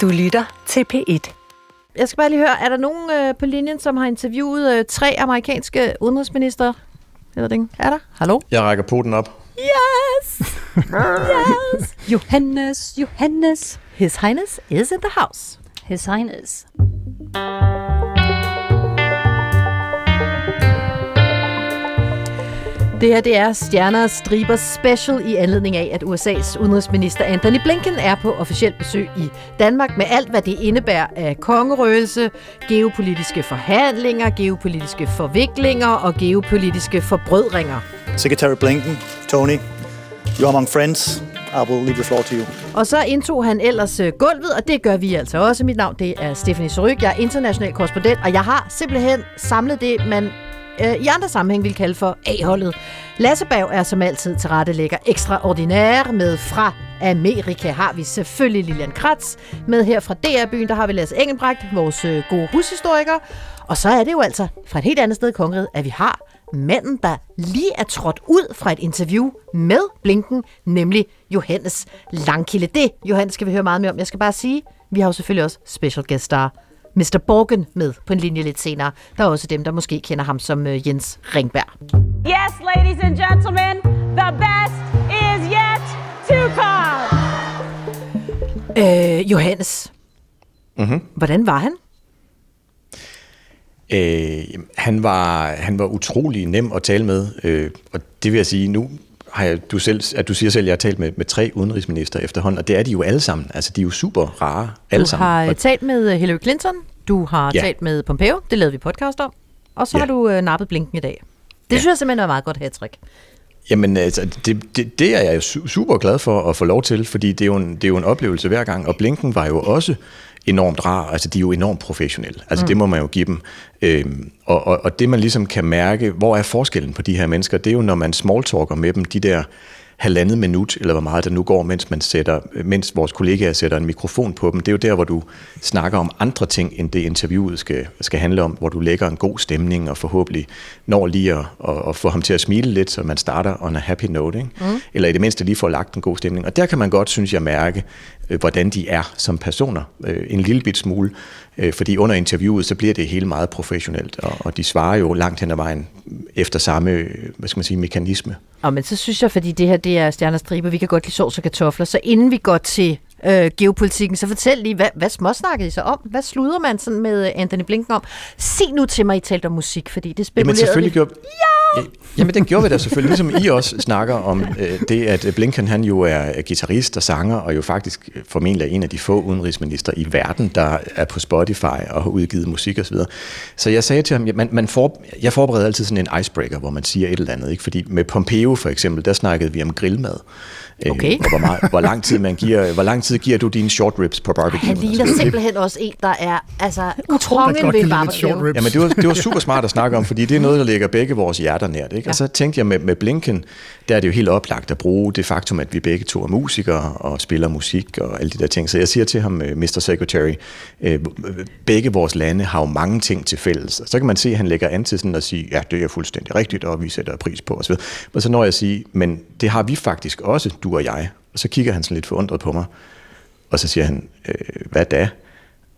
Du lytter til P1. Jeg skal bare lige høre, er der nogen øh, på linjen, som har interviewet øh, tre amerikanske udenrigsminister? Eller det Er der? Hallo? Jeg rækker poten op. Yes! yes! Johannes, Johannes. His Highness is in the house. His Highness. Det her det er Stjerner og Striber Special i anledning af, at USA's udenrigsminister Anthony Blinken er på officielt besøg i Danmark med alt, hvad det indebærer af kongerøgelse, geopolitiske forhandlinger, geopolitiske forviklinger og geopolitiske forbrødringer. Secretary Blinken, Tony, you're among friends. I will leave the floor to you. Og så indtog han ellers øh, gulvet, og det gør vi altså også. Mit navn det er Stephanie Soryk, jeg er international korrespondent, og jeg har simpelthen samlet det, man øh, i andre sammenhæng vil kalde for A-holdet. Lasse Bav er som altid til rette lægger ekstraordinær med fra Amerika har vi selvfølgelig Lilian Kratz. Med her fra DR-byen, der har vi Lasse Engelbrecht, vores øh, gode hushistoriker. Og så er det jo altså fra et helt andet sted i kongeriget, at vi har manden, der lige er trådt ud fra et interview med Blinken, nemlig Johannes Langkilde. Det, Johannes, skal vi høre meget mere om. Jeg skal bare sige, vi har jo selvfølgelig også special guest star Mr. Borgen med på en linje lidt senere. Der er også dem, der måske kender ham som øh, Jens Ringberg. Yes, ladies and gentlemen, the best is yet to come. Øh, Johannes, Mm-hmm. hvordan var han? Øh, han, var, han var utrolig nem at tale med, øh, og det vil jeg sige, nu har jeg, du, selv, at du siger selv, at jeg har talt med, med tre udenrigsminister efterhånden, og det er de jo alle sammen. Altså, de er jo super rare, alle Du sammen. har øh, Og, talt med øh, Hillary Clinton, du har Ja. talt med Pompeo, det lavede vi podcast om, og så Ja. har du øh, nappet Blinken i dag. Det Ja. synes jeg simpelthen er meget godt hat-trick. jamen, altså, det, det, det er jeg jo su- super glad for at få lov til, fordi det er, jo en, det er jo en oplevelse hver gang, og Blinken var jo også enormt rar, altså de er jo enormt professionelle, altså mm. det må man jo give dem. Øhm, og, og, og det man ligesom kan mærke, hvor er forskellen på de her mennesker, det er jo når man smalltalker med dem, de der halvandet minut, eller hvor meget der nu går, mens, man sætter, mens vores kollegaer sætter en mikrofon på dem. Det er jo der, hvor du snakker om andre ting, end det interviewet skal, skal handle om, hvor du lægger en god stemning, og forhåbentlig når lige at, at, at få ham til at smile lidt, så man starter on a happy note. Ikke? Mm. Eller i det mindste lige får lagt en god stemning. Og der kan man godt, synes jeg, mærke, øh, hvordan de er som personer. Øh, en lille bit smule. Øh, fordi under interviewet, så bliver det hele meget professionelt, og, og de svarer jo langt hen ad vejen efter samme, hvad skal man sige, mekanisme. Og men så synes jeg, fordi det her det er stjerner striber, vi kan godt lide sovs og kartofler, så inden vi går til øh, geopolitikken, så fortæl lige, hvad, hvad småsnakkede I så om? Hvad sluder man sådan med øh, Anthony Blinken om? Sig nu til mig, I talte om musik, fordi det Jamen spekulerede selvfølgelig vi. gjorde ja! Jamen den gjorde vi da selvfølgelig, ligesom I også snakker om øh, det, at Blinken han jo er guitarist og sanger, og jo faktisk formentlig er en af de få udenrigsminister i verden, der er på Spotify og har udgivet musik osv. Så jeg sagde til ham, man, man for, jeg forbereder altid sådan en icebreaker, hvor man siger et eller andet, ikke? fordi med Pompeo for eksempel, der snakkede vi om grillmad. Øh, Okay. og hvor, meget, hvor, lang tid man giver, hvor lang tid giver du dine short ribs på barbecue? Han ligner simpelthen også en, der er altså kongen kan ved barbecue. Jamen, det var, det var super smart at snakke om, fordi det er noget, der ligger begge vores hjerter nært. Ikke? Ja. Og så tænkte jeg med, med Blinken, der er det jo helt oplagt at bruge det faktum, at vi begge to er musikere og spiller musik og alle de der ting. Så jeg siger til ham, øh, Mr. Secretary, øh, begge vores lande har jo mange ting til fælles. Og så kan man se, at han lægger an til sådan at sige, ja, det er fuldstændig rigtigt, og vi sætter pris på osv. Og så når jeg at sige, men det har vi faktisk også, du og jeg. Og så kigger han sådan lidt forundret på mig, og så siger han, øh, hvad da?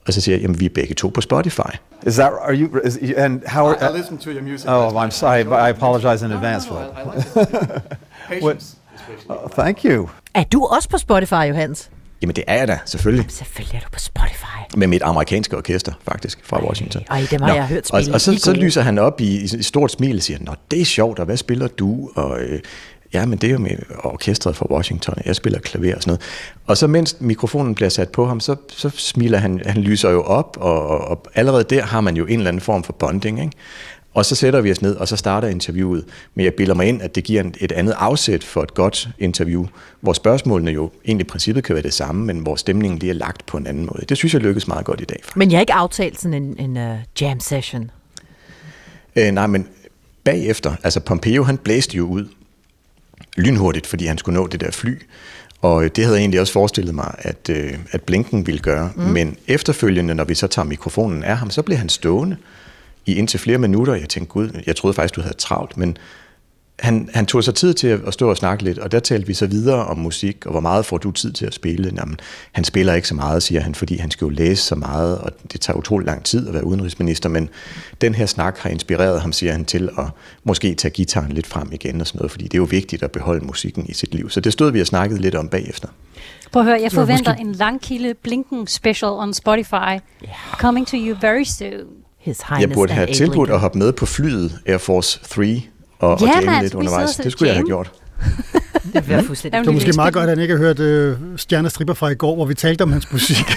Og så siger jeg, jamen vi er begge to på Spotify. Is that are you? Is, and how? Are, I listen to your music. oh, I'm sorry. but I apologize in advance for that. Patience. Oh, thank you. Er du også på Spotify, Johannes? Jamen det er jeg da, selvfølgelig. Selvfølgelig er du på Spotify. med mit amerikanske orkester, faktisk, fra Washington. ej, dem har jeg hørt og, spille. og så, er så gode. lyser han op i, i et stort smil og siger, Nå, det er sjovt, og hvad spiller du? Og øh, ja, men det er jo med orkestret fra Washington, jeg spiller klaver og sådan noget. Og så mens mikrofonen bliver sat på ham, så, så smiler han, han lyser jo op, og, og, og allerede der har man jo en eller anden form for bonding, ikke? Og så sætter vi os ned, og så starter interviewet. Men jeg bilder mig ind, at det giver et andet afsæt for et godt interview, hvor spørgsmålene jo egentlig i princippet kan være det samme, men hvor stemningen lige er lagt på en anden måde. Det synes jeg lykkes meget godt i dag. Men jeg har ikke aftalt sådan en, en uh, jam session. Øh, nej, men bagefter, altså Pompeo, han blæste jo ud lynhurtigt, fordi han skulle nå det der fly. Og øh, det havde jeg egentlig også forestillet mig, at, øh, at Blinken ville gøre. Mm. Men efterfølgende, når vi så tager mikrofonen af ham, så blev han stående i indtil flere minutter. Jeg tænkte, gud, jeg troede faktisk, du havde travlt, men han, han tog sig tid til at stå og snakke lidt, og der talte vi så videre om musik, og hvor meget får du tid til at spille? Jamen, han spiller ikke så meget, siger han, fordi han skal jo læse så meget, og det tager utrolig lang tid at være udenrigsminister, men den her snak har inspireret ham, siger han, til at måske tage gitaren lidt frem igen og sådan noget, fordi det er jo vigtigt at beholde musikken i sit liv. Så det stod vi og snakkede lidt om bagefter. Prøv at høre, jeg forventer en langkilde Blinken special on Spotify. Yeah. Coming to you very soon. His Jeg burde have tilbudt at hoppe med på flyet Air Force 3 og, Ja, og jamme mand, lidt vi undervejs. Det skulle jeg have gjort. Det bliver fuldstændig. Det var måske meget godt, at han ikke har hørt øh, Stjernestripper fra i går, hvor vi talte om hans musik.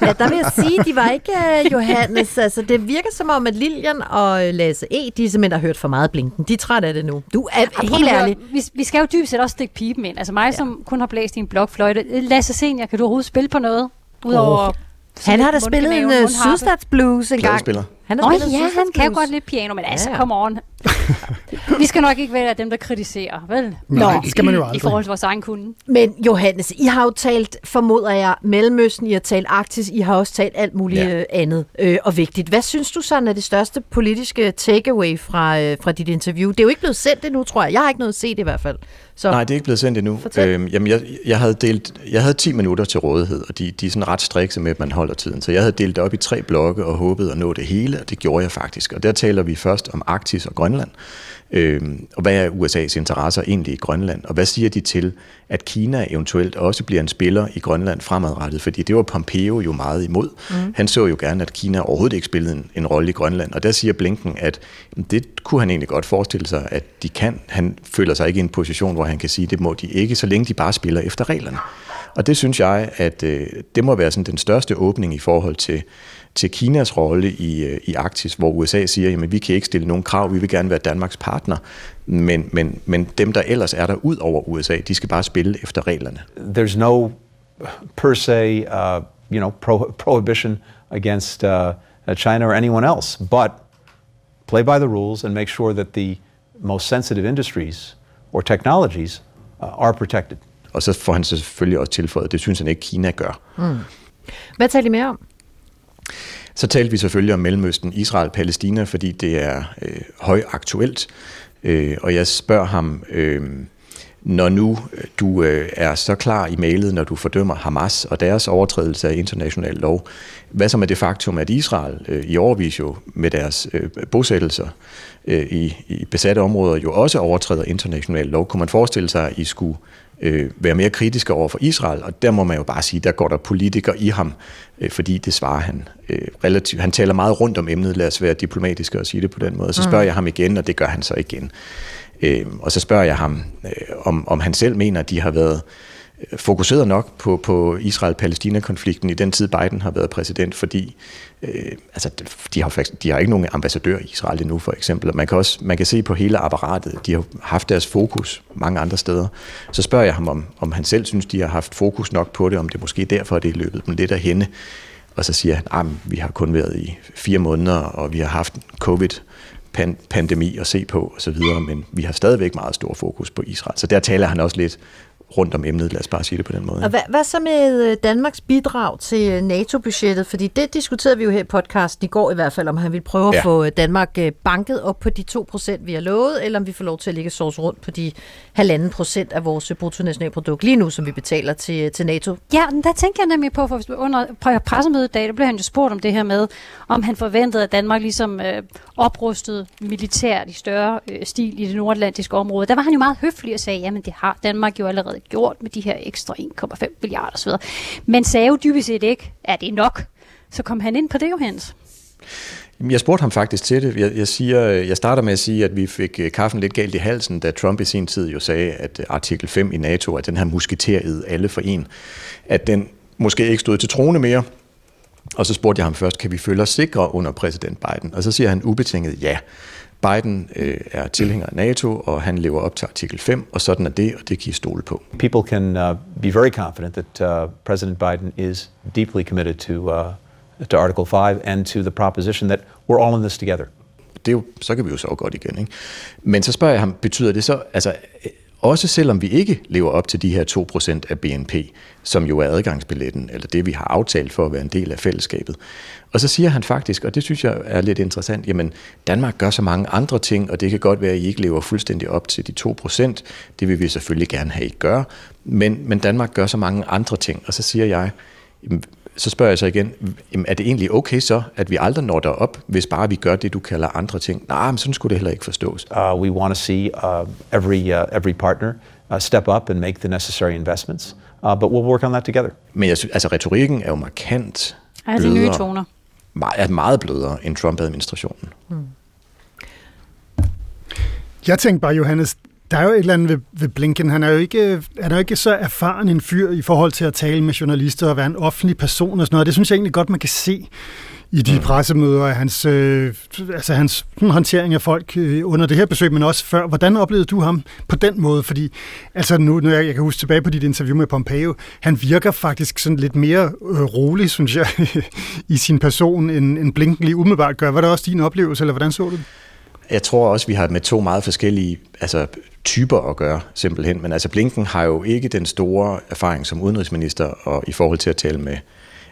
Ja, der vil jeg sige, de var ikke uh, Johannes. Altså, det virker som om, at Lilian og øh, Lasse E., de simpelthen har hørt for meget Blinken. De er trætte af det nu. Du er prøv helt ærlig. Vi, vi skal jo dybest set også stikke pipen ind. Altså mig, ja. som kun har blæst i en blokfløjte. Lasse Senior, kan du overhovedet spille på noget? Udover... Åh. Han har da spillet en uh, sydstatsblues en gang. Pladespiller. Han har ja, spillet han kan jo godt lidt piano, men altså, Ja, ja. come on. vi skal nok ikke være dem, der kritiserer, vel? Nej, det skal man jo I aldrig. forhold til vores egen kunde. Men Johannes, I har jo talt, formoder jeg, Mellemøsten, I har talt Arktis, I har også talt alt muligt Ja. ja. andet øh, og vigtigt. Hvad synes du sådan er det største politiske takeaway fra, øh, fra dit interview? Det er jo ikke blevet sendt endnu, tror jeg. Jeg har ikke noget at se det i hvert fald. Så Nej, det er ikke blevet sendt endnu. Fortæl. Øhm, jamen, jeg, jeg, havde delt, jeg havde 10 minutter til rådighed, og de, de er sådan ret strikse med, at man holder tiden. Så jeg havde delt det op i tre blokke og håbede at nå det hele, og det gjorde jeg faktisk. Og der taler vi først om Arktis og Grønland. Øhm, og hvad er USA's interesser egentlig i Grønland? Og hvad siger de til, at Kina eventuelt også bliver en spiller i Grønland fremadrettet? Fordi det var Pompeo jo meget imod. Mm. Han så jo gerne, at Kina overhovedet ikke spillede en, en rolle i Grønland. Og der siger Blinken, at det kunne han egentlig godt forestille sig, at de kan. Han føler sig ikke i en position, hvor han kan sige, det må de ikke, så længe de bare spiller efter reglerne. Og det synes jeg, at øh, det må være sådan den største åbning i forhold til, til Kinas rolle i, øh, i Arktis, hvor USA siger, at vi kan ikke stille nogen krav, vi vil gerne være Danmarks partner, men, men, men dem, der ellers er der ud over USA, de skal bare spille efter reglerne. There's no per se, uh, you know, pro- prohibition against uh, uh, China or anyone else, but play by the rules and make sure that the most sensitive industries or technologies uh, are protected. Og så får han så selvfølgelig også tilføjet, det synes han ikke, Kina gør. hvad taler I mere om? Så talte vi selvfølgelig om Mellemøsten, Israel, Palæstina, fordi det er øh, højaktuelt. Øh, og jeg spørger ham, øh, når nu øh, du øh, er så klar i mailet, når du fordømmer Hamas og deres overtrædelse af international lov, hvad så med det faktum, at Israel øh, i overvis jo med deres øh, bosættelser øh, i, i besatte områder jo også overtræder international lov? Kunne man forestille sig, at I skulle øh, være mere kritiske over for Israel, og der må man jo bare sige, der går der politikere i ham, øh, fordi det svarer han øh, relativt. Han taler meget rundt om emnet, lad os være diplomatiske og sige det på den måde. Så spørger jeg ham igen, og det gør han så igen. Øh, og så spørger jeg ham, øh, om, om han selv mener, at de har været fokuseret nok på, på Israel-Palæstina-konflikten i den tid, Biden har været præsident, fordi øh, altså, de, har, faktisk- de har ikke nogen ambassadør i Israel endnu, for eksempel. Og man kan også man kan se på hele apparatet, de har haft deres fokus mange andre steder. Så spørger jeg ham, om, om han selv synes, de har haft fokus nok på det, om det måske derfor, det er løbet dem lidt af hende. Og så siger han, at vi har kun været i fire måneder, og vi har haft covid-pandemi at se på osv., men vi har stadigvæk meget stor fokus på Israel. Så der taler han også lidt rundt om emnet, lad os bare sige det på den måde. Og hvad, hvad så med øh, Danmarks bidrag til øh, NATO-budgettet? Fordi det diskuterede vi jo her i podcasten i går i hvert fald, om han ville prøve at Ja. få øh, Danmark banket op på de 2%, vi har lovet, eller om vi får lov til at ligge sovs rundt på de halvanden procent af vores bruttonationalprodukt lige nu, som vi betaler til, til NATO. Ja, men der tænker jeg nemlig på, for under på pressemødet i dag, der blev han jo spurgt om det her med, om han forventede, at Danmark ligesom øh, oprustede militært i større øh, stil i det nordatlantiske område. Der var han jo meget høflig og sagde, jamen det har Danmark jo allerede gjort med de her ekstra 1,5 milliarder osv. Men sagde jo dybest set ikke, at det er nok. Så kom han ind på det jo, Hans. Jeg spurgte ham faktisk til det. Jeg, jeg, siger, jeg starter med at sige, at vi fik øh, kaffen lidt galt i halsen, da Trump i sin tid jo sagde, at øh, artikel 5 i NATO, at den her musketeriet alle for en, at den måske ikke stod til trone mere. Og så spurgte jeg ham først, kan vi føle os sikre under præsident Biden? Og så siger han ubetinget ja. Biden øh, er tilhænger af NATO, og han lever op til artikel 5, og sådan er det, og det kan I stole på. People can uh, be very confident that uh, President Biden is deeply committed to, uh, to Article 5 and to the proposition that we're all in this together. det er jo, så kan vi jo så godt igen. Ikke? Men så spørger jeg ham, betyder det så, altså, også selvom vi ikke lever op til de her 2% af BNP, som jo er adgangsbilletten, eller det vi har aftalt for at være en del af fællesskabet. Og så siger han faktisk, og det synes jeg er lidt interessant, jamen Danmark gør så mange andre ting, og det kan godt være, at I ikke lever fuldstændig op til de 2%. Det vil vi selvfølgelig gerne have, I gør. Men, men Danmark gør så mange andre ting. Og så siger jeg, jamen, så spørger jeg så igen, jamen, er det egentlig okay så, at vi aldrig når derop, hvis bare vi gør det, du kalder andre ting? Nej, men sådan skulle det heller ikke forstås. Uh, we want to see uh, every, uh, every partner uh, step up and make the necessary investments, uh, but we'll work on that together. Men jeg synes, altså retorikken er jo markant er nye toner. meget, er meget blødere end Trump-administrationen. Jeg tænkte bare, Johannes, der er jo et eller andet ved, ved Blinken. Han er, jo ikke, han er jo ikke så erfaren en fyr i forhold til at tale med journalister og være en offentlig person og sådan noget. Det synes jeg egentlig godt, man kan se i de pressemøder af hans, øh, altså hans håndtering af folk øh, under det her besøg, men også før. Hvordan oplevede du ham på den måde? Fordi altså nu, når jeg, jeg kan huske tilbage på dit interview med Pompeo, han virker faktisk sådan lidt mere øh, rolig, synes jeg, i sin person, end, end Blinken lige umiddelbart gør. Var det også din oplevelse, eller hvordan så du det? Jeg tror også, vi har med to meget forskellige altså, typer at gøre, simpelthen. Men altså, Blinken har jo ikke den store erfaring som udenrigsminister og i forhold til at tale med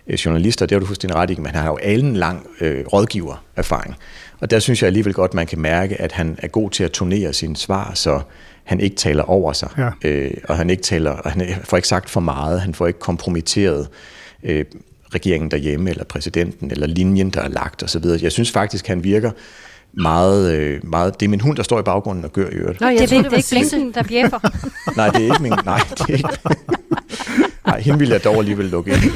øh, journalister. Det har du fuldstændig ret i, men han har jo en lang øh, rådgivererfaring. Og der synes jeg alligevel godt, man kan mærke, at han er god til at turnere sine svar, så han ikke taler over sig. Ja. Øh, og han ikke taler, og han får ikke sagt for meget, han får ikke kompromitteret øh, regeringen derhjemme, eller præsidenten, eller linjen, der er lagt osv. Jeg synes faktisk, han virker meget, øh, meget... Det er min hund, der står i baggrunden og gør i øvrigt. Nå, jeg Det, troede, det, det er ikke. Blinken, der bjeffer. Nej, det er ikke min... Nej, det er ikke... Nej, hende ville jeg dog alligevel lukke ind.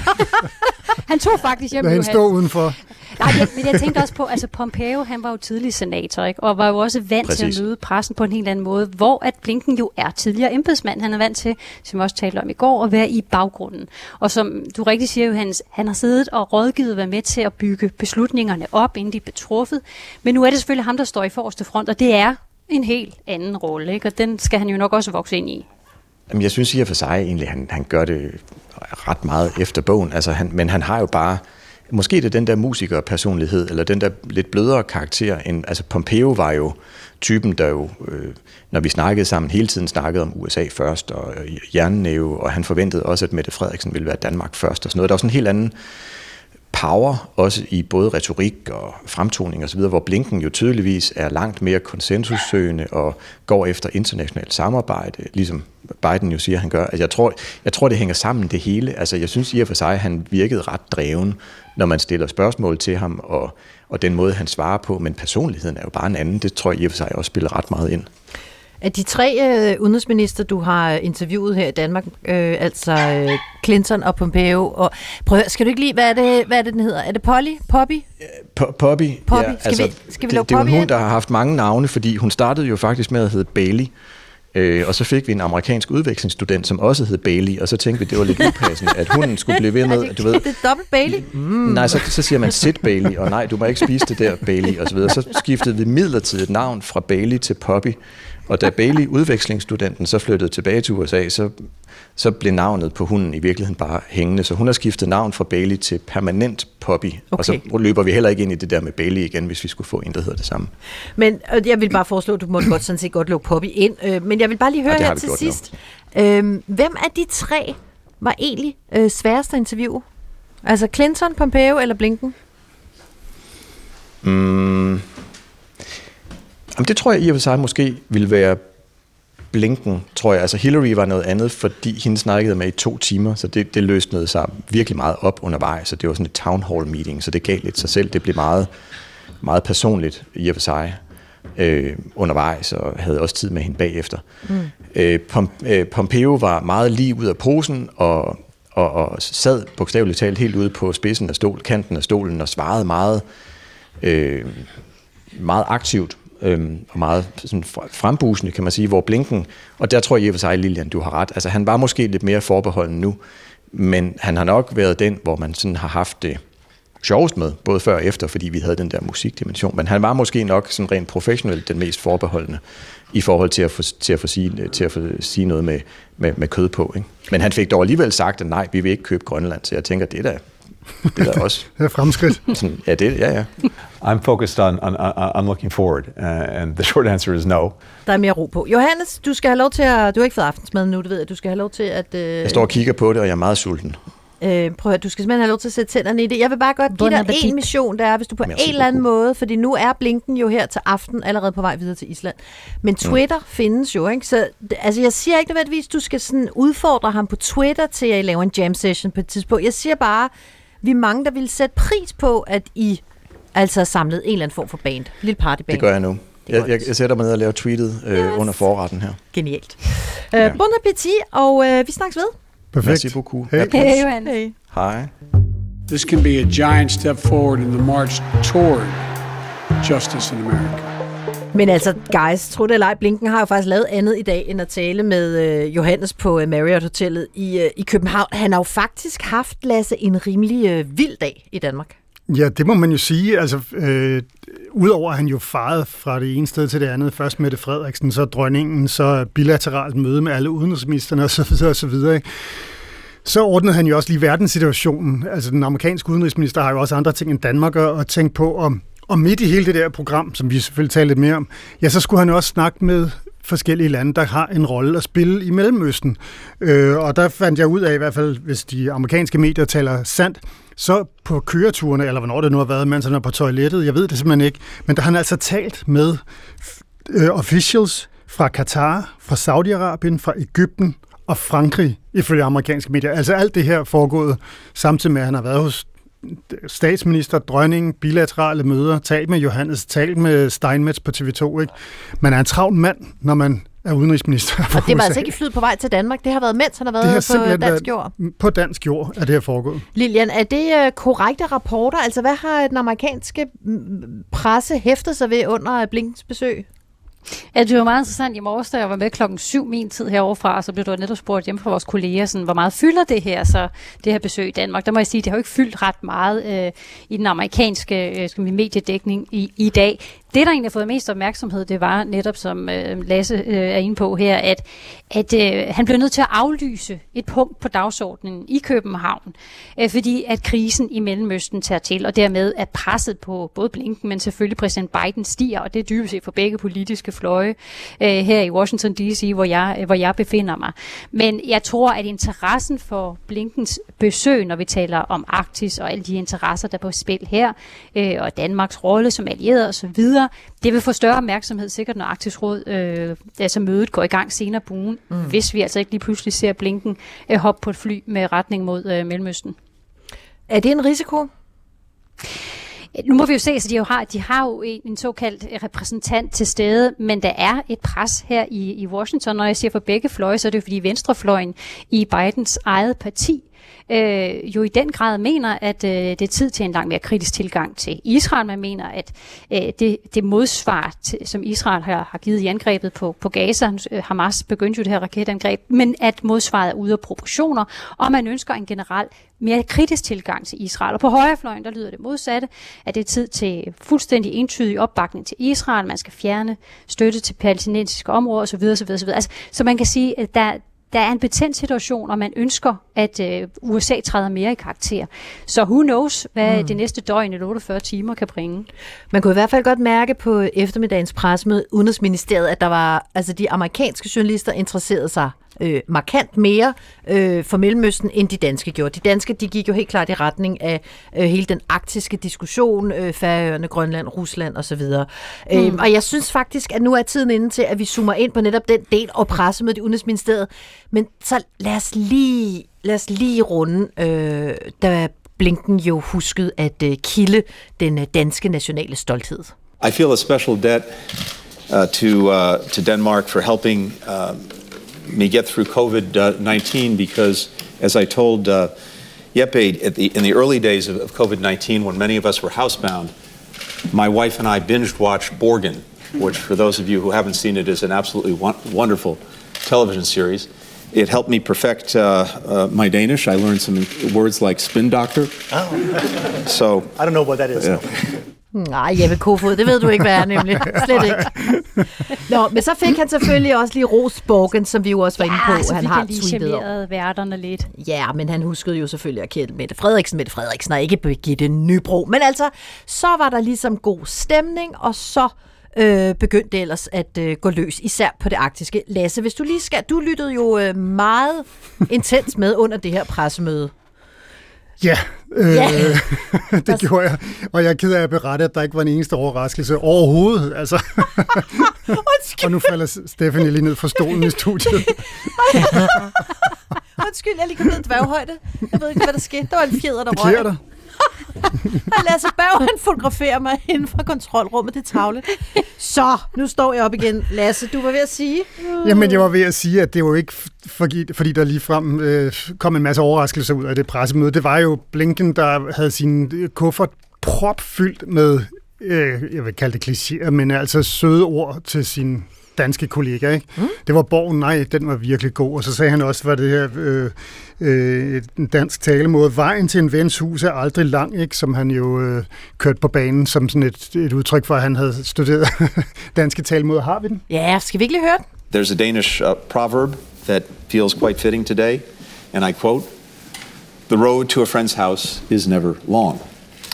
Han tog faktisk hjem Lad hende stå udenfor. Nej, jeg, men jeg tænkte også på, altså Pompeo, han var jo tidlig senator, ikke? og var jo også vant Præcis. til at møde pressen på en helt anden måde, hvor at Blinken jo er tidligere embedsmand. Han er vant til, som vi også talte om i går, at være i baggrunden. Og som du rigtig siger, Johannes, han har siddet og rådgivet været med til at bygge beslutningerne op, inden de blev truffet. Men nu er det selvfølgelig ham, der står i forreste front, og det er en helt anden rolle, ikke? og den skal han jo nok også vokse ind i. Jamen, jeg synes i og for sig egentlig, han, han gør det ret meget efter bogen. Altså, han, men han har jo bare... Måske det er den der musikerpersonlighed, eller den der lidt blødere karakter. End, altså, Pompeo var jo typen, der jo, øh, når vi snakkede sammen, hele tiden snakkede om USA først, og øh, jernnæve, og han forventede også, at Mette Frederiksen ville være Danmark først, og sådan noget. Der var sådan en helt anden power, også i både retorik og fremtoning osv., hvor Blinken jo tydeligvis er langt mere konsensussøgende og går efter internationalt samarbejde, ligesom Biden jo siger, han gør. Altså, jeg, tror, jeg tror, det hænger sammen det hele. Altså, jeg synes i og for sig, at han virkede ret dreven, når man stiller spørgsmål til ham, og, og den måde, han svarer på, men personligheden er jo bare en anden. Det tror jeg i og for sig også spiller ret meget ind. Af de tre øh, udenrigsminister, du har interviewet her i Danmark, øh, altså øh, Clinton og Pompeo, og prøv skal du ikke lige, hvad er det, hvad er det den hedder? Er det Polly? Poppy? Po- Poppy, Poppy. Skal vi- skal vi lave det, det er jo Poppy ind? der har haft mange navne, fordi hun startede jo faktisk med at hedde Bailey, øh, og så fik vi en amerikansk udvekslingsstudent, som også hed Bailey, og så tænkte vi, det var lidt upassende, at hunden skulle blive ved Er med, det, du ved, det er dobbelt Bailey? Mm. Nej, så, så siger man sit Bailey, og nej, du må ikke spise det der Bailey, og så videre. Så skiftede vi midlertidigt navn fra Bailey til Poppy, og da Bailey, udvekslingsstudenten, så flyttede tilbage til USA, så, så blev navnet på hunden i virkeligheden bare hængende. Så hun har skiftet navn fra Bailey til permanent Poppy, og så Okay. løber vi heller ikke ind i det der med Bailey igen, hvis vi skulle få en, der hedder det samme. Men øh, jeg vil bare foreslå, at du måtte godt sådan set godt lukke Poppy ind. Øh, men jeg vil bare lige høre her til gjort nu. sidst. Øh, hvem af de tre var egentlig øh, sværest at interviewe? Altså Clinton, Pompeo eller Blinken? Mm. Jamen, det tror jeg i og for sig måske ville være Blinken, tror jeg. Altså Hillary var noget andet, fordi hende snakkede med i to timer, så det, det løsnede sig virkelig meget op undervejs, så det var sådan et town hall meeting, så det gav lidt sig selv. Det blev meget, meget personligt i og for sig øh, undervejs, og havde også tid med hende bagefter. Mm. Øh, Pom- øh, Pompeo var meget lige ud af posen, og, og, og sad bogstaveligt talt helt ude på spidsen af stol, kanten af stolen, og svarede meget øh, meget aktivt øh, og meget sådan frembusende, kan man sige, hvor Blinken, og der tror jeg i og for sig, Lilian, du har ret, altså han var måske lidt mere forbeholden nu, men han har nok været den, hvor man sådan har haft det sjovest med, både før og efter, fordi vi havde den der musikdimension, men han var måske nok sådan rent professionelt den mest forbeholdende i forhold til at få, til at få, sige, til at få sige noget med, med, med kød på. Ikke? Men han fik dog alligevel sagt, at nej, vi vil ikke købe Grønland, så jeg tænker, det er da, det er også Det er fremskridt. ja, det, ja, ja. I'm focused on, on, on, looking forward, uh, and the short answer is no. Der er mere ro på. Johannes, du skal have lov til at... Du har ikke fået aftensmad nu, du ved, at du skal have lov til at... Øh, Jeg står og kigger på det, og jeg er meget sulten. Øh, prøv at høre, du skal simpelthen have lov til at sætte tænderne i det. Jeg vil bare godt give Bon dig en mission, der er, hvis du på Merci en eller anden beaucoup. måde, fordi nu er Blinken jo her til aften allerede på vej videre til Island. Men Twitter mm. findes jo, ikke? Så altså, jeg siger ikke nødvendigvis, du skal sådan udfordre ham på Twitter til at I laver en jam session på et tidspunkt. Jeg siger bare, vi er mange, der vil sætte pris på, at I altså har samlet en eller anden form for band. Lille partyband. Det gør jeg nu. Jeg, jeg, jeg sætter mig ned og laver tweetet øh, under forretten her. Genialt. Øh, bon appetit, og øh, vi snakkes ved. Perfekt. Merci beaucoup. Hey. Hey, Johan. Hey. Hej. This can be a giant step forward in the march toward justice in America. Men altså, guys, tro det eller ej, Blinken har jo faktisk lavet andet i dag, end at tale med øh, Johannes på øh, Marriott Hotellet i, øh, i København. Han har jo faktisk haft, Lasse, en rimelig øh, vild dag i Danmark. Ja, det må man jo sige. Altså, øh, Udover at han jo farede fra det ene sted til det andet, først Mette Frederiksen, så dronningen, så bilateralt møde med alle udenrigsministerne osv. osv. Ikke? Så ordnede han jo også lige verdenssituationen. Altså den amerikanske udenrigsminister har jo også andre ting end Danmark at, tænke på. om og midt i hele det der program, som vi selvfølgelig taler lidt mere om, ja, så skulle han jo også snakke med forskellige lande, der har en rolle at spille i Mellemøsten. Øh, og der fandt jeg ud af, i hvert fald hvis de amerikanske medier taler sandt, så på køreturene, eller hvornår det nu har været, mens han er på toilettet, jeg ved det simpelthen ikke, men der har han altså talt med øh, officials fra Katar, fra Saudi-Arabien, fra Ægypten og Frankrig, ifølge amerikanske medier. Altså alt det her foregået samtidig med, at han har været hos statsminister, dronningen, bilaterale møder, talt med Johannes, talt med Steinmetz på TV2. Ikke? Man er en travl mand, når man er udenrigsminister Og det var USA. altså ikke flyet på vej til Danmark. Det har været mens han har det har været på dansk været jord. på dansk jord, er det her foregået. Lilian, er det øh, korrekte rapporter? Altså, hvad har den amerikanske mm, presse hæftet sig ved under Blinkens besøg? Ja, det var meget interessant i morges, da jeg var med klokken 7 min tid heroverfra, så blev du netop spurgt hjemme fra vores kolleger, sådan, hvor meget fylder det her, så det her besøg i Danmark. Der må jeg sige, det har jo ikke fyldt ret meget øh, i den amerikanske øh, skal vi, mediedækning i, i dag. Det, der egentlig har fået mest opmærksomhed, det var netop, som øh, Lasse øh, er inde på her, at, at øh, han blev nødt til at aflyse et punkt på dagsordenen i København, øh, fordi at krisen i Mellemøsten tager til, og dermed er presset på både Blinken, men selvfølgelig præsident Biden stiger, og det er dybest set for begge politiske fløje øh, her i Washington D.C., hvor jeg, øh, hvor jeg befinder mig. Men jeg tror, at interessen for Blinkens besøg, når vi taler om Arktis og alle de interesser, der er på spil her, øh, og Danmarks rolle som allieret osv., det vil få større opmærksomhed sikkert, når Arktisk Råd, øh, altså mødet går i gang senere på ugen, mm. hvis vi altså ikke lige pludselig ser Blinken øh, hoppe på et fly med retning mod øh, Mellemøsten. Er det en risiko? Nu må vi jo se, så de, jo har, de har jo en, en såkaldt repræsentant til stede, men der er et pres her i, i Washington. Når jeg siger for begge fløje, så er det jo fordi venstrefløjen i Bidens eget parti øh, jo i den grad mener, at øh, det er tid til en langt mere kritisk tilgang til Israel. Man mener, at øh, det, det modsvar, til, som Israel har, har givet i angrebet på, på Gaza, øh, Hamas begyndte jo det her raketangreb, men at modsvaret er ude af proportioner, og man ønsker en generel mere kritisk tilgang til Israel. Og på højrefløjen, der lyder det modsatte, at det er tid til fuldstændig entydig opbakning til Israel. Man skal fjerne støtte til palæstinensiske områder osv. osv., osv. Altså, så man kan sige, at der, der er en betændt situation, og man ønsker, at øh, USA træder mere i karakter. Så who knows, hvad mm. det næste døgn eller 48 timer kan bringe. Man kunne i hvert fald godt mærke på eftermiddagens pressemøde i Udenrigsministeriet, at der var, altså de amerikanske journalister interesserede sig øh, markant mere øh, for Mellemøsten, end de danske gjorde. De danske de gik jo helt klart i retning af øh, hele den arktiske diskussion, øh, Færøerne, Grønland, Rusland osv. Mm. Øh, og jeg synes faktisk, at nu er tiden inde til, at vi zoomer ind på netop den del og pressemødet i Udenrigsministeriet. Men så lad os lige, lad os lige runde, øh, da Blinken jo huskede at øh, kilde den øh, danske nationale stolthed. I feel a special debt uh, to, uh, to Denmark for helping uh, me get through COVID uh, 19 because, as I told uh, at the, in the early days of, of COVID 19, when many of us were housebound, my wife and I binge watched Borgen, which, for those of you who haven't seen it, is an absolutely won- wonderful television series. It helped me perfect uh, uh, my Danish. I learned some words like spin doctor. Oh. So I don't know what that is. Yeah. Nej, Jeppe Kofod, det ved du ikke, hvad er nemlig. Slet ikke. Nå, men så fik han selvfølgelig også lige Ros Borgen, som vi jo også var inde på, ja, så han fik har jeg lige tweetet værterne lidt. Ja, men han huskede jo selvfølgelig at kende Mette Frederiksen, Mette Frederiksen og ikke Birgitte Nybro. Men altså, så var der ligesom god stemning, og så øh, begyndte det ellers at øh, gå løs, især på det arktiske. Lasse, hvis du lige skal, du lyttede jo øh, meget intens med under det her pressemøde. Ja, øh, Ja. det gjorde jeg. Og jeg er ked af at berette, at der ikke var en eneste overraskelse overhovedet. Altså. og nu falder Stephanie lige ned fra stolen i studiet. Undskyld, jeg lige kommet ned i dværghøjde. Jeg ved ikke, hvad der skete. Der var en fjeder, der Det røg. dig. Og Lasse Berg, han fotograferer mig inden fra kontrolrummet. Det er tavle. Så, nu står jeg op igen. Lasse, du var ved at sige... Jamen, jeg var ved at sige, at det var ikke fordi, fordi der lige frem øh, kom en masse overraskelser ud af det pressemøde. Det var jo Blinken, der havde sin øh, kuffert propfyldt med, øh, jeg vil kalde det klichéer, men altså søde ord til sin danske kollega. Ikke? Mm. Det var Borgen, nej, den var virkelig god. Og så sagde han også, hvad det her øh, øh, en dansk talemåde. Vejen til en vens hus er aldrig lang, ikke? som han jo øh, kørte på banen som sådan et, et udtryk for, at han havde studeret danske talemåder. Har vi den? Ja, skal vi ikke lige høre den? There's a Danish uh, proverb that feels quite fitting today, and I quote The road to a friend's house is never long.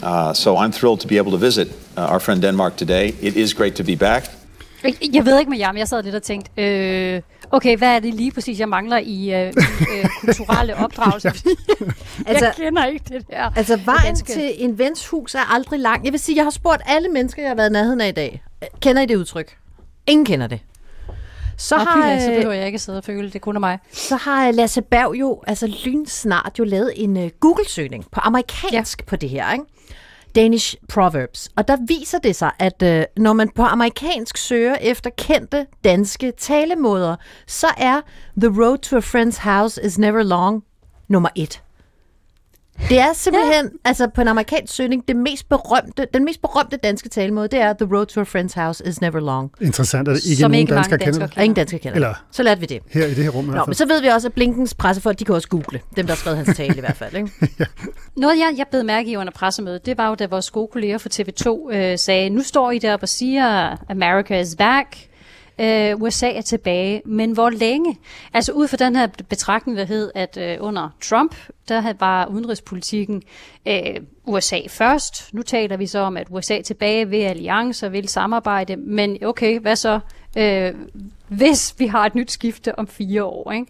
Uh, so I'm thrilled to be able to visit uh, our friend Denmark today. It is great to be back. Jeg- ved ikke med jer, men jeg sad lidt og tænkte, øh, okay, hvad er det lige præcis, jeg mangler i øh, øh, kulturelle opdragelse? Altså- jeg kender ikke det der. Altså, vejen danske. til en vens hus er aldrig lang. Jeg vil sige, jeg har spurgt alle mennesker, jeg har været i nærheden af i dag. Kender I det udtryk? Ingen kender det. Så Nå, har, så øh, behøver jeg ikke sidde og føle, det er kun af mig. så har Lasse Berg jo, altså lynsnart jo lavet en uh, Google-søgning på amerikansk ja. på det her, ikke? Danish Proverbs. Og der viser det sig, at øh, når man på amerikansk søger efter kendte danske talemåder, så er The road to a friend's house is never long nummer et. Det er simpelthen, ja. altså på en amerikansk søgning, det mest berømte, den mest berømte danske talemåde, det er The road to a friend's house is never long. Interessant, at ikke Som nogen ikke danskere kender danskere. Og ingen danskere kender Eller-. Så lærte vi det. Her i det her rum i Nå, hvert men så ved vi også, at Blinkens pressefolk, de kan også google. Dem, der har skrevet hans tale i hvert fald. Ikke? Noget, jeg, jeg blev mærke i under pressemødet, det var jo, da vores gode kolleger fra TV2 øh, sagde, nu står I deroppe og siger, America is back, øh, USA er tilbage, men hvor længe? Altså ud fra den her betragtning, der hed, at øh, under Trump, der havde- var udenrigspolitikken øh, USA først. Nu taler vi så om, at USA tilbage ved alliancer, vil samarbejde, men okay, hvad så? Øh, hvis vi har et nyt skifte om fire år. Ikke?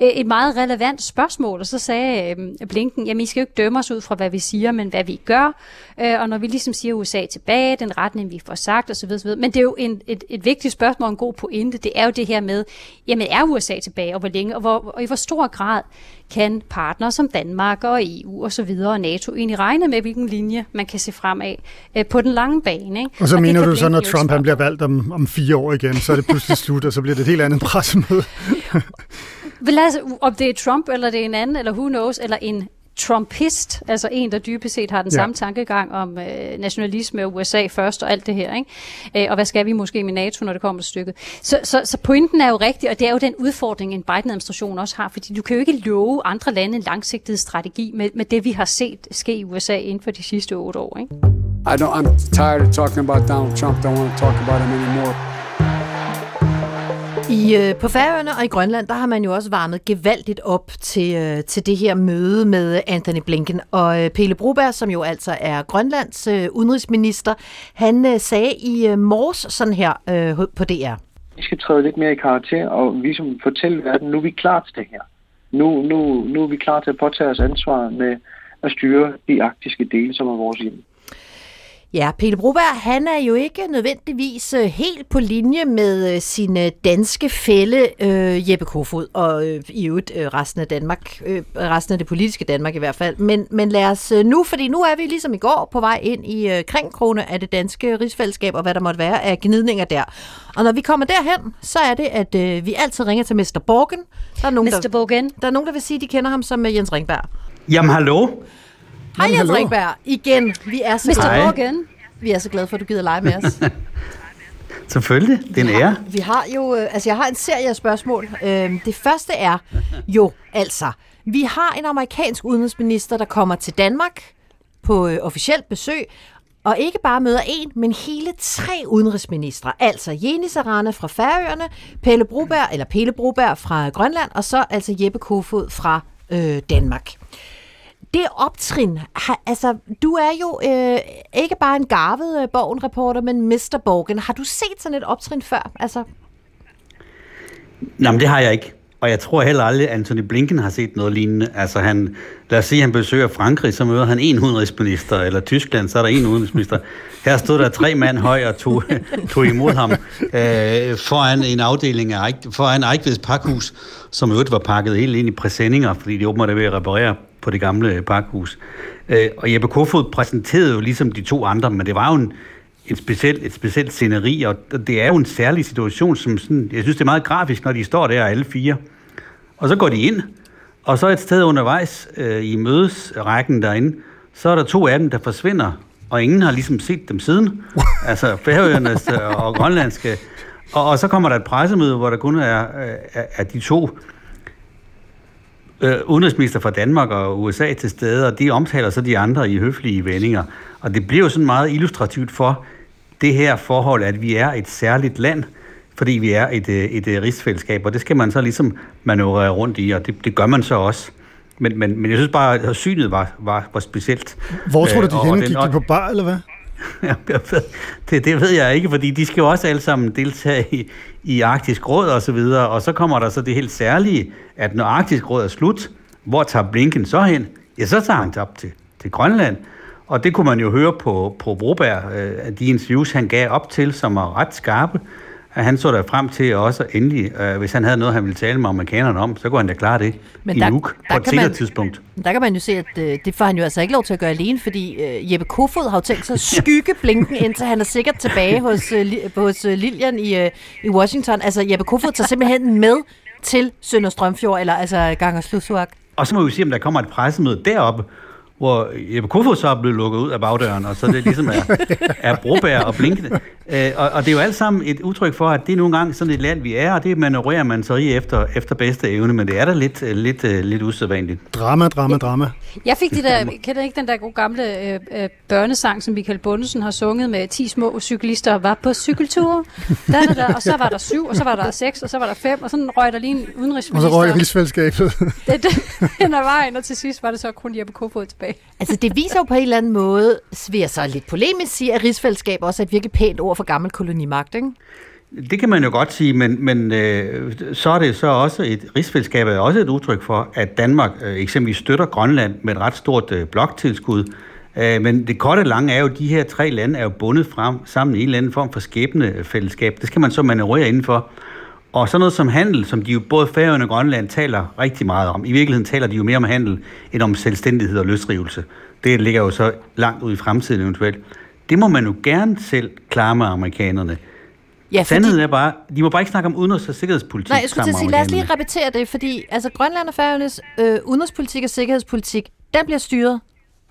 Øh, et meget relevant spørgsmål, og så sagde øh, Blinken, jamen I skal jo ikke dømme os ud fra, hvad vi siger, men hvad vi gør. Øh, og når vi ligesom siger USA tilbage, den retning vi får sagt osv. osv. Men det er jo en, et, et vigtigt spørgsmål, og en god pointe, det er jo det her med, jamen er USA tilbage, og hvor længe, og, hvor, og i hvor stor grad kan partnere som Danmark og EU og så videre og NATO egentlig regne med, hvilken linje man kan se fremad øh, på den lange bane. Ikke? Og så det mener du så, når Trump han bliver valgt om, om fire år igen, så er det pludselig slut, og så bliver det et helt andet pressemøde. Vel, altså, om det er Trump, eller det er en anden, eller who knows, eller en Trumpist, altså en, der dybest set har den Ja. samme tankegang om øh, nationalisme og USA først og alt det her. Ikke? Øh, og hvad skal vi måske med NATO, når det kommer til stykket? Så, så, så pointen er jo rigtig, og det er jo den udfordring, en Biden-administration også har, fordi du kan jo ikke love andre lande en langsigtet strategi med, med det, vi har set ske i USA inden for de sidste otte år. Ikke? I don't, I'm tired of talking about Donald Trump. Don't want to talk about him anymore. I, øh, på Færøerne og i Grønland, der har man jo også varmet gevaldigt op til, øh, til det her møde med Anthony Blinken. Og øh, Pele Broberg, som jo altså er Grønlands øh, udenrigsminister, han øh, sagde i øh, morges sådan her øh, på DR. Vi skal træde lidt mere i karakter og ligesom fortælle verden, nu er vi klar til det her. Nu, nu, nu er vi klar til at påtage os ansvar med at styre de arktiske dele, som er vores hjem. Ja, Pelle Broberg, han er jo ikke nødvendigvis øh, helt på linje med øh, sin øh, danske fælle øh, Jeppe Kofod, og øh, i øvrigt øh, resten af Danmark, øh, resten af det politiske Danmark i hvert fald. Men, men lad os nu, fordi nu er vi ligesom i går på vej ind i øh, kringkrone af det danske rigsfællesskab, og hvad der måtte være af gnidninger der. Og når vi kommer derhen, så er det, at øh, vi altid ringer til Mr. Borgen. Der er nogen, Mr. Der, Bogen. der er nogen, der vil sige, at de kender ham som øh, Jens Ringberg. Jamen, hallo? Hej Jens. Ringberg, igen. Vi er så Mr. Bogen. Vi er så glade for, at du gider lege med os. Selvfølgelig, det er en ære. Vi har jo, øh, altså jeg har en serie af spørgsmål. Øhm, Det første er jo altså, vi har en amerikansk udenrigsminister, der kommer til Danmark på øh, officielt besøg, og ikke bare møder en, men hele tre udenrigsministre. Altså Jenis Arana fra Færøerne, Pelle Broberg, eller Pelle Broberg fra Grønland, og så altså Jeppe Kofod fra øh, Danmark. Det optrin, har, altså du er jo øh, ikke bare en garvet øh, Borgen-reporter, men Mr. Borgen. Har du set sådan et optrin før? Altså, Nej, men det har jeg ikke. Og jeg tror heller aldrig, at Anthony Blinken har set noget lignende. Altså han, lad os sige, at han besøger Frankrig, så møder han en udenrigsminister, eller Tyskland, så er der en udenrigsminister. Her stod der tre mand høj og tog, tog imod ham øh, foran en afdeling af foran Eichveds pakhus, som i øvrigt var pakket helt ind i præsendinger, fordi de åbenbart er ved at reparere på det gamle pakhus. Øh, og Jeppe Kofod præsenterede jo ligesom de to andre, men det var jo en, en speciel, et specielt sceneri, og det er jo en særlig situation, som sådan, jeg synes, det er meget grafisk, når de står der alle fire. Og så går de ind, og så et sted undervejs øh, i mødesrækken derinde, så er der to af dem, der forsvinder, og ingen har ligesom set dem siden. altså færøernes øh, og grønlandske. Og, og så kommer der et pressemøde, hvor der kun er, øh, er, er de to øh, udenrigsminister fra Danmark og USA til stede, og de omtaler så de andre i høflige vendinger. Og det bliver jo sådan meget illustrativt for det her forhold, at vi er et særligt land, fordi vi er et, øh, et, et rigsfællesskab, og det skal man så ligesom manøvrere rundt i, og det, det gør man så også. Men, men, men jeg synes bare, at synet var, var, var specielt. Hvor tror du, de Øh, og- henne? Gik de på bar, eller hvad? Det, det ved jeg ikke, fordi de skal jo også alle sammen deltage i, i Arktisk Råd og så videre, og så kommer der så det helt særlige, at når Arktisk Råd er slut, hvor tager Blinken så hen? Ja, så tager han op til, til Grønland, og det kunne man jo høre på, på Broberg, øh, de interviews, han gav op til, som var ret skarpe, at han så der frem til også endelig, øh, hvis han havde noget, han ville tale med amerikanerne om, så kunne han da klare det Men i der- Nuuk der på et senere man- tidspunkt. der kan man jo se, at øh, det får han jo altså ikke lov til at gøre alene, fordi øh, Jeppe Kofod har jo tænkt sig at skygge Blinken, indtil han er sikkert tilbage hos, øh, hos øh, Lilian i, øh, i Washington. Altså Jeppe Kofod tager simpelthen med til Sønder Strømfjord, eller altså Ganger Slusuak. Og så må vi se, om der kommer et pressemøde deroppe, hvor Jeppe Kofod så er blevet lukket ud af bagdøren, og så det ligesom er, er Broberg og Blinkende. Øh, og, og det er jo alt sammen et udtryk for, at det er nogle gange sådan et land, vi er, og det manøvrerer man så i efter, efter bedste evne, men det er da lidt, øh, lidt, øh, lidt usædvanligt. Drama, drama, drama. Jeg fik de der, kender ikke den der gode gamle øh, øh, børnesang, som Michael Bundesen har sunget med 10 små cyklister var på cykeltur. Der, der, der, og så var der syv, og så var der seks, og så var der fem, og sådan røg der lige en Og udenrigsminister. så røg rigsfællesskabet. det, det, hen ad vejen, og til sidst var det så kun Jeppe Kofod tilbage. Altså det viser jo på en eller anden måde, vil jeg så lidt polemisk sige, at rigsfællesskab også er et virkelig pænt ord for gammel kolonimagt, ikke? Det kan man jo godt sige, men, men øh, så er det så også et rigsfællesskab er også et udtryk for, at Danmark øh, eksempelvis støtter Grønland med et ret stort øh, bloktilskud. Øh, men det korte og lange er jo, at de her tre lande er jo bundet frem sammen i en eller anden form for skæbnefællesskab. Det skal man så manøvrere indenfor. Og sådan noget som handel, som de jo både Færøerne og Grønland taler rigtig meget om. I virkeligheden taler de jo mere om handel, end om selvstændighed og løsrivelse. Det ligger jo så langt ud i fremtiden eventuelt. Det må man jo gerne selv klare med amerikanerne. Ja, fordi- Sandheden er bare, de må bare ikke snakke om udenrigs- og sikkerhedspolitik Nej, jeg skulle til at sige, lad os lige repetere det, fordi altså Grønland og Færøernes øh, udenrigspolitik og sikkerhedspolitik, den bliver styret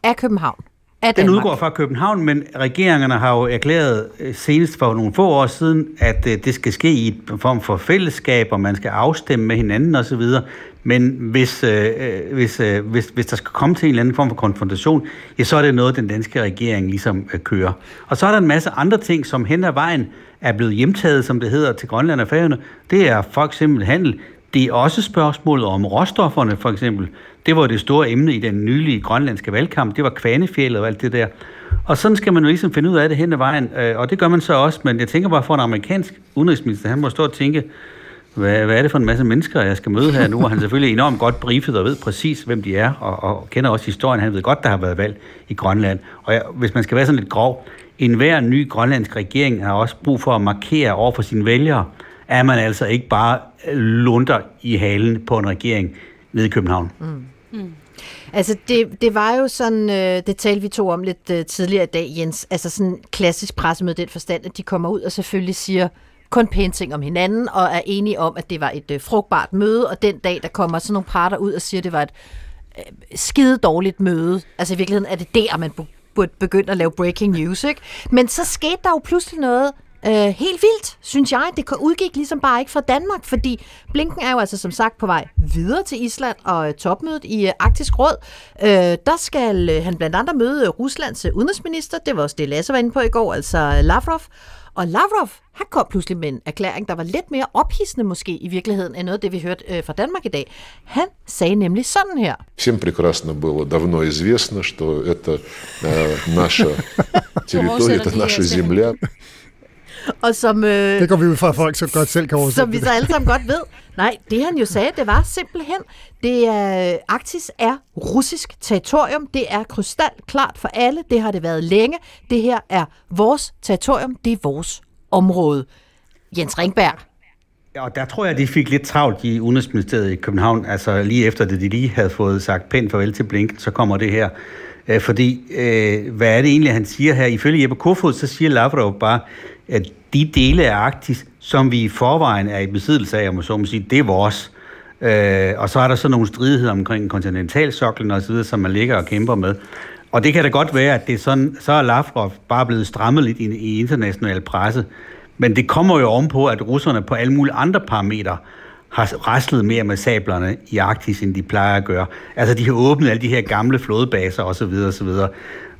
af København. Af Den Danmark. udgår fra København, men regeringerne har jo erklæret øh, senest for nogle få år siden, at øh, det skal ske i en form for fællesskab, og man skal afstemme med hinanden osv. Men hvis, øh, øh, hvis, øh, hvis, hvis der skal komme til en eller anden form for konfrontation, ja, så er det noget, den danske regering ligesom øh, kører. Og så er der en masse andre ting, som hen ad vejen er blevet hjemtaget, som det hedder, til Grønland og Færøerne. Det er for eksempel handel. Det er også spørgsmålet om råstofferne, for eksempel. Det var det store emne i den nylige grønlandske valgkamp. Det var kvanefjellet og alt det der. Og sådan skal man jo ligesom finde ud af det hen ad vejen, øh, og det gør man så også. Men jeg tænker bare for en amerikansk udenrigsminister, han må stå og tænke, hvad, hvad er det for en masse mennesker, jeg skal møde her nu? Og han er selvfølgelig enormt godt briefet og ved præcis, hvem de er, og, og kender også historien. Han ved godt, der har været valg i Grønland. Og jeg, hvis man skal være sådan lidt grov, enhver ny grønlandsk regering har også brug for at markere over for sine vælgere, at man altså ikke bare lunder i halen på en regering nede i København. Mm. mm. Altså, det, det var jo sådan, øh, det talte vi to om lidt øh, tidligere i dag, Jens, altså sådan klassisk pressemøde den forstand, at de kommer ud og selvfølgelig siger kun pæne ting om hinanden, og er enige om, at det var et øh, frugtbart møde, og den dag, der kommer sådan nogle parter ud og siger, at det var et øh, skide dårligt møde. Altså i virkeligheden er det der, man burde begynde at lave breaking news, ikke? Men så skete der jo pludselig noget Øh, helt vildt, synes jeg. Det udgik ligesom bare ikke fra Danmark, fordi Blinken er jo altså som sagt på vej videre til Island og øh, topmødet i øh, Arktisk Råd. Øh, der skal øh, han blandt andet møde Ruslands øh, udenrigsminister, det var også det, Lasse var inde på i går, altså Lavrov. Og Lavrov, han kom pludselig med en erklæring, der var lidt mere ophidsende måske i virkeligheden, end noget af det, vi hørte øh, fra Danmark i dag. Han sagde nemlig sådan her. Всем прекрасно было давно известно, что это э, наша территория, это наша земля. Og som, øh, det går vi ud fra, at folk så godt selv kan oversætte. Som vi så alle sammen godt ved. Nej, det han jo sagde, det var simpelthen, det er, Arktis er russisk territorium. Det er krystal klart for alle. Det har det været længe. Det her er vores territorium. Det er vores område. Jens Ringberg. Ja, og der tror jeg, de fik lidt travlt i Udenrigsministeriet i København. Altså lige efter det, de lige havde fået sagt pænt farvel til Blinken, så kommer det her. Øh, fordi, øh, hvad er det egentlig, han siger her? Ifølge Jeppe Kofod, så siger Lavrov bare, at de dele af Arktis, som vi i forvejen er i besiddelse af, om så må sige, det er vores. Øh, og så er der så nogle stridigheder omkring kontinentalsoklen og så videre, som man ligger og kæmper med. Og det kan da godt være, at det er sådan, så er Lavrov bare blevet strammet lidt i, i international presse. Men det kommer jo ovenpå, at russerne på alle mulige andre parametre har raslet mere med sablerne i Arktis, end de plejer at gøre. Altså, de har åbnet alle de her gamle flådebaser osv. osv.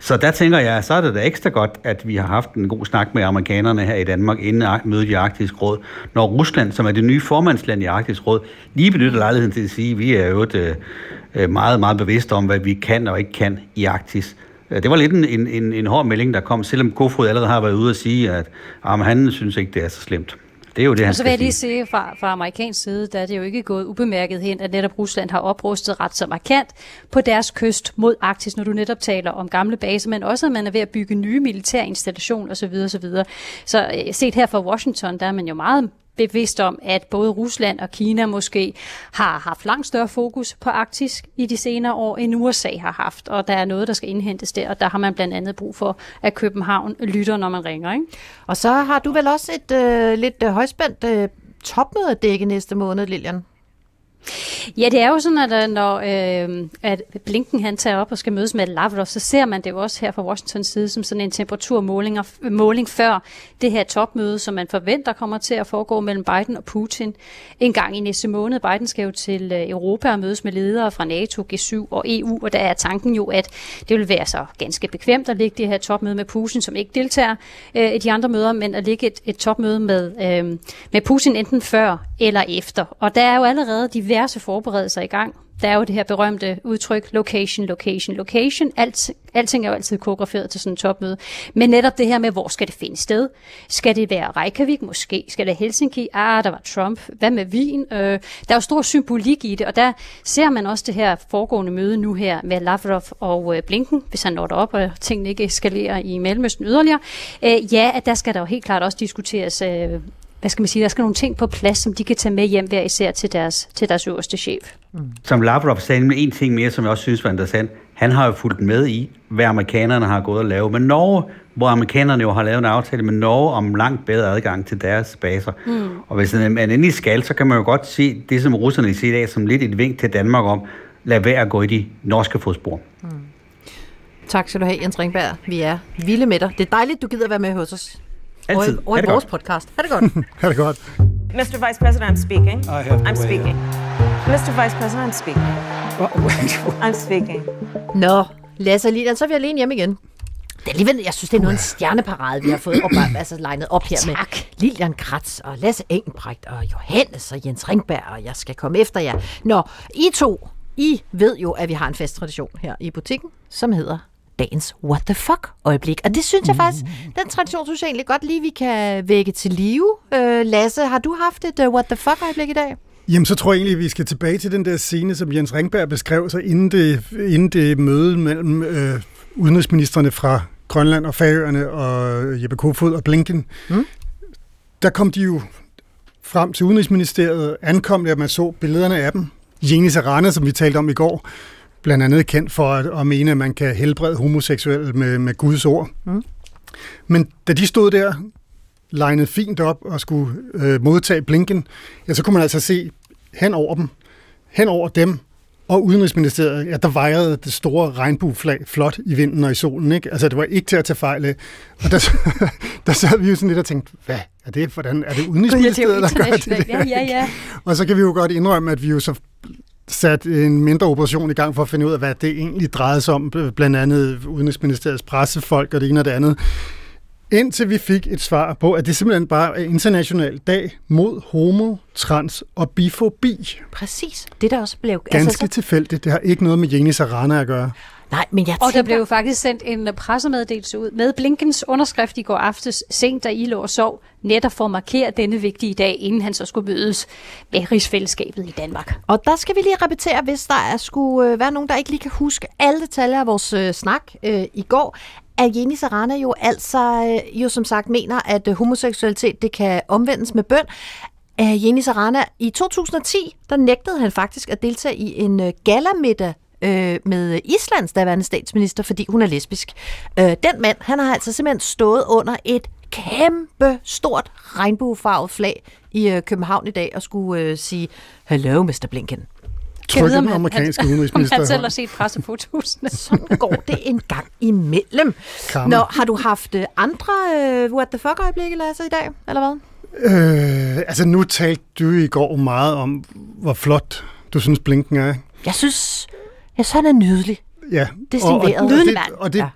Så der tænker jeg, så er det da ekstra godt, at vi har haft en god snak med amerikanerne her i Danmark inden mødet i Arktisk Råd. Når Rusland, som er det nye formandsland i Arktisk Råd, lige benytter lejligheden til at sige, at vi er jo et, øh, øh, meget, meget bevidste om, hvad vi kan og ikke kan i Arktis. Øh, det var lidt en, en, en hård melding, der kom, selvom Kofod allerede har været ude at sige, at at han synes ikke, det er så slemt. Det er jo det, han Og så vil jeg lige sige, fra, fra amerikansk side, der er det jo ikke gået ubemærket hen, at netop Rusland har oprustet ret så markant på deres kyst mod Arktis, når du netop taler om gamle baser, men også at man er ved at bygge nye militære installationer osv. osv. Så set her fra Washington, der er man jo meget bevidst om, at både Rusland og Kina måske har haft langt større fokus på Arktis i de senere år, end USA har haft, og der er noget, der skal indhentes der, og der har man blandt andet brug for, at København lytter, når man ringer. Ikke? Og så har du vel også et øh, lidt øh, højspændt øh, topmøde at dække næste måned, Lilian? Ja, det er jo sådan, at øh, når øh, at Blinken han tager op og skal mødes med Lavrov, så ser man det jo også her fra Washingtons side som sådan en temperaturmåling måling før det her topmøde, som man forventer kommer til at foregå mellem Biden og Putin en gang i næste måned. Biden skal jo til øh, Europa og mødes med ledere fra NATO, G7 og EU, og der er tanken jo, at det vil være så ganske bekvemt at ligge det her topmøde med Putin, som ikke deltager øh, i de andre møder, men at ligge et, et topmøde med, øh, med Putin enten før eller efter. Og der er jo allerede de diverse forberedelser i gang. Der er jo det her berømte udtryk, location, location, location. Alt, alting er jo altid koreograferet til sådan en topmøde. Men netop det her med, hvor skal det finde sted? Skal det være Reykjavik måske? Skal det Helsinki? Ah, der var Trump. Hvad med Wien? Øh, der er jo stor symbolik i det, og der ser man også det her foregående møde nu her med Lavrov og øh, Blinken, hvis han når op, og tingene ikke eskalerer i Mellemøsten yderligere. Øh, ja, at der skal der jo helt klart også diskuteres øh, hvad skal man sige, der skal nogle ting på plads, som de kan tage med hjem hver især til deres, til deres øverste chef. Mm. Som Lavrov sagde med en ting mere, som jeg også synes var interessant. Han har jo fulgt med i, hvad amerikanerne har gået og lavet med Norge, hvor amerikanerne jo har lavet en aftale med Norge om langt bedre adgang til deres baser. Mm. Og hvis man endelig skal, så kan man jo godt se det, som russerne siger i dag, som lidt et vink til Danmark om, lad være at gå i de norske fodspor. Mm. Tak skal du have, Jens Ringberg. Vi er vilde med dig. Det er dejligt, du gider være med hos os. Altid. Og, og i vores podcast. Ha' det godt. ha' det godt. Mr. Vice President, I'm speaking. I have I'm speaking. Mr. Vice President, I'm speaking. I'm speaking. Nå, Lasse og Lilian, så er vi alene hjem igen. Det er alligevel, jeg synes, det er noget en stjerneparade, vi har fået op, altså legnet op her med Lilian Kratz og Lasse Engelbrecht og Johannes og Jens Ringberg, og jeg skal komme efter jer. Nå, I to, I ved jo, at vi har en fast tradition her i butikken, som hedder dagens what the fuck øjeblik. Og det synes jeg faktisk, den tradition synes jeg egentlig godt lige, vi kan vække til live. Øh, Lasse, har du haft et uh, what the fuck øjeblik i dag? Jamen, så tror jeg egentlig, at vi skal tilbage til den der scene, som Jens Ringberg beskrev sig inden det, inden det møde mellem øh, udenrigsministerne fra Grønland og Færøerne og Jeppe Kofod og Blinken. Mm. Der kom de jo frem til Udenrigsministeriet, ankom det, at man så billederne af dem. Jenny Sarana, som vi talte om i går, blandt andet kendt for at, at mene, at man kan helbrede homoseksuelle med, med Guds ord. Mm. Men da de stod der, legnet fint op og skulle øh, modtage blinken, ja, så kunne man altså se hen over dem, hen over dem Og Udenrigsministeriet, ja, der vejrede det store regnbueflag flot i vinden og i solen. Ikke? Altså, det var ikke til at tage fejl af. Og der, der sad vi jo sådan lidt og tænkte, hvad er det? Hvordan er det Udenrigsministeriet, der gør det? internationalt. Ja, ja, ja. Og så kan vi jo godt indrømme, at vi jo så sat en mindre operation i gang for at finde ud af, hvad det egentlig drejede sig om, blandt andet Udenrigsministeriets pressefolk og det ene og det andet. Indtil vi fik et svar på, at det simpelthen bare er international dag mod homo, trans og bifobi. Præcis. Det der også blev... Ganske altså, så, tilfældigt. Det har ikke noget med Jenny Sarana at gøre. Nej, men jeg Og der tænker... blev jo faktisk sendt en pressemeddelelse ud med Blinkens underskrift i går aftes, sent da I lå og sov, netop for at markere denne vigtige dag, inden han så skulle mødes med rigsfællesskabet i Danmark. Og der skal vi lige repetere, hvis der er skulle øh, være nogen, der ikke lige kan huske alle detaljer af vores øh, snak øh, i går, at Jenny Sarana jo altså øh, jo som sagt mener, at øh, homoseksualitet det kan omvendes med bøn. Jenny Sarana i 2010, der nægtede han faktisk at deltage i en øh, galamiddag øh, med Islands daværende statsminister, fordi hun er lesbisk. Øh, den mand, han har altså simpelthen stået under et kæmpe stort regnbuefarvet flag i øh, København i dag og skulle øh, sige, hello, Mr. Blinken. Trykke om den han- amerikanske han- udenrigsminister. Han selv har set pressefotosene. Sådan går det en gang imellem. Karma. Nå, har du haft øh, andre øh, what the fuck øjeblikke, Lasse, i dag, eller hvad? Øh, altså nu talte du i går meget om, hvor flot du synes Blinken er. Jeg synes, jeg synes han er nydelig. Ja. Distingveret. Og, og, Nydelig det, og det, Ja.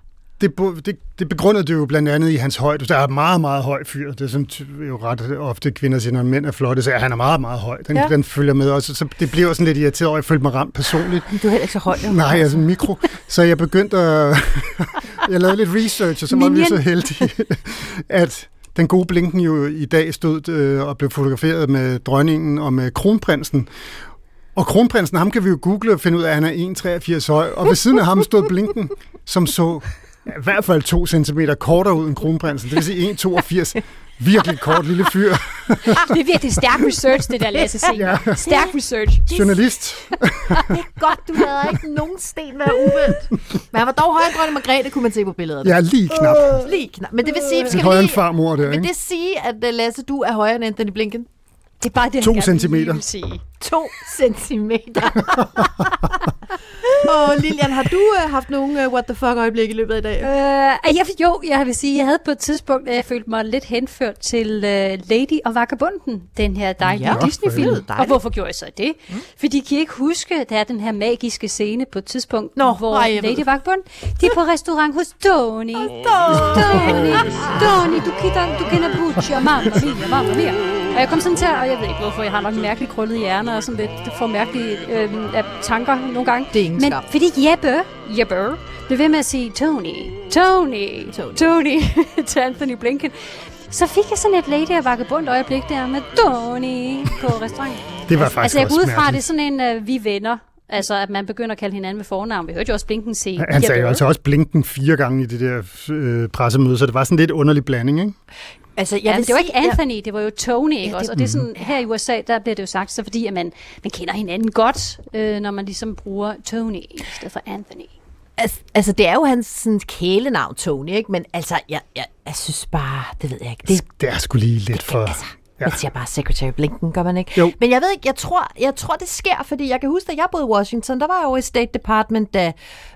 det, det, det begrundede du jo blandt andet i hans højde. Der er meget, meget høj fyr. Det er sådan jo ret ofte kvinder siger, når mænd er flotte, så er han er meget, meget høj. Den, Ja. den følger med også. Så det bliver sådan lidt irriteret over, at jeg følte mig ramt personligt. Du er heller ikke så høj. jo. Nej, altså mikro. Så jeg begyndte at... jeg lavede lidt research, og så var vi så heldige, at den gode Blinken jo i dag stod øh, og blev fotograferet med dronningen og med kronprinsen. Og kronprinsen, ham kan vi jo google og finde ud af, at han er 1,83 høj. Og ved siden af ham stod Blinken, som så ja, i hvert fald 2 cm kortere ud end kronprinsen. Det vil sige 1,82. Virkelig kort lille fyr. det er virkelig stærk research, det der Lasse siger. Ja. Stærk research. Journalist. Det er godt, du lader ikke nogen sten være uvendt. Men han var dog højere end dronning Margrethe, kunne man se på billederne. Ja, lige knap. Lige knap. Men det vil sige, skal vi lige, farmor der, vil det sige, at øh, Lasse, du er højere end Anthony Blinken? Det er bare det, To lige centimeter. vil sige. To centimeter. Og Lilian, har du uh, haft nogle uh, what the fuck øjeblikke i løbet af i dag? Øh, jeg, jo, jeg vil sige, jeg havde på et tidspunkt, at jeg følte mig lidt henført til uh, Lady og Vagabunden, den her dejlige Ja, Disney-film. Og hvorfor gjorde jeg så det? Mm. Fordi kan I ikke huske, der er den her magiske scene på et tidspunkt, Nå, hvor ej, jeg ved Lady det. Vagabond, de er på restaurant hos Tony. Tony, Tony, du kender, du kender Butcher, mamma mia, mamma mia. Og jeg kom sådan til, og jeg ved ikke hvorfor, jeg har nok mærkeligt krøllet hjerne og sådan lidt, det får mærkelige øh, tanker nogle gange. Det er ingen Men skam. fordi Jeppe, Jeppe, blev ved med at sige Tony, Tony, Tony, Tony til Anthony Blinken. Så fik jeg sådan et Lady og Vagabond øjeblik der med Tony på restauranten. Det var faktisk Altså jeg går ud fra, at det er sådan en, uh, vi venner. Altså, at man begynder at kalde hinanden med fornavn. Vi hørte jo også Blinken sige Han sagde jo altså også Blinken fire gange i det der øh, pressemøde, så det var sådan lidt underlig blanding, ikke? Altså, jeg Ja, det var sige, ikke Anthony, det var jo Tony, ikke det- også? Og det er sådan, her i USA, der bliver det jo sagt, så fordi at man, man kender hinanden godt, øh, når man ligesom bruger Tony i stedet for Anthony. Altså, altså, det er jo hans sådan, kælenavn, Tony, ikke? Men altså, jeg, jeg, jeg synes bare, det ved jeg ikke. Det, Det er sgu lige lidt for... altså, ja. Man siger bare Secretary Blinken, gør man ikke? Jo. Men jeg ved ikke, jeg tror, jeg tror, det sker, fordi jeg kan huske, da jeg boede i Washington, der var jeg over i State Department, da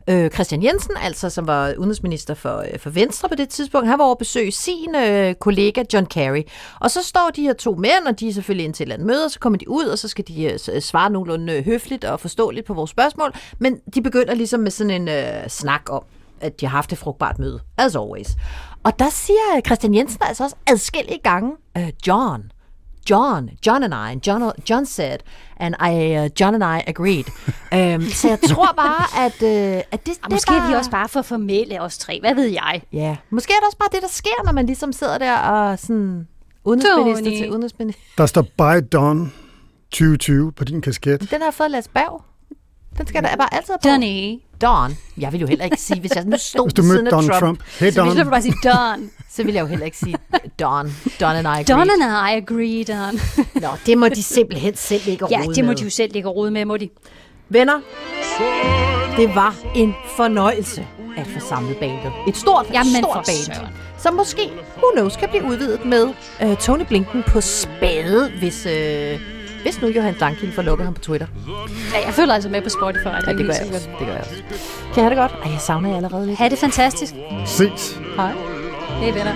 øh, Christian Jensen, altså som var udenrigsminister for, øh, for Venstre på det tidspunkt, han var over at besøge sin øh, kollega John Kerry. Og så står de her to mænd, og de er selvfølgelig ind til et eller andet møde, og så kommer de ud, og så skal de øh, s- svare nogenlunde øh, høfligt og forståeligt på vores spørgsmål. Men de begynder ligesom med sådan en øh, snak om, at de har haft et frugtbart møde, as always. Og der siger øh, Christian Jensen altså også adskillige gange, øh, John, John, John and I, and John, John said, and I, uh, John and I agreed. um, så jeg tror bare, at, uh, at det, Og det måske er er bare... vi også bare for formelle, os tre. Hvad ved jeg? Ja, måske er det også bare det, der sker, når man ligesom sidder der og sådan udenrigsminister Tony. til udenrigsminister. Der står By Dawn 2020 på din kasket. Den har jeg fået Lars Berg. Den skal der bare altid på. Donny. Don. Jeg vil jo heller ikke sige, hvis jeg nu stod Hvis du mødte siden af Donald Trump, Trump. Hey Så Don. vil jeg bare sige Don. så vil jeg jo heller ikke sige Don. Don and I agreed. Don and I agree, Don. Nå, det må de simpelthen selv ikke ja, rode det må med. de jo selv og rode med, må de. Venner, det var en fornøjelse at få samlet bandet. Et stort, Jamen stort for band, søren. som måske, who knows, kan blive udvidet med uh, Tony Blinken på spade, hvis, uh, Hvis nu Johan Dankil får lukket ham på Twitter. Ja, jeg føler altså med på Spotify. Det, Ja, det gør jeg også. Det gør jeg også. Kan jeg have det godt? Ej, jeg savner jer allerede lidt. Ha' det fantastisk. Ses. Hej. Hej venner.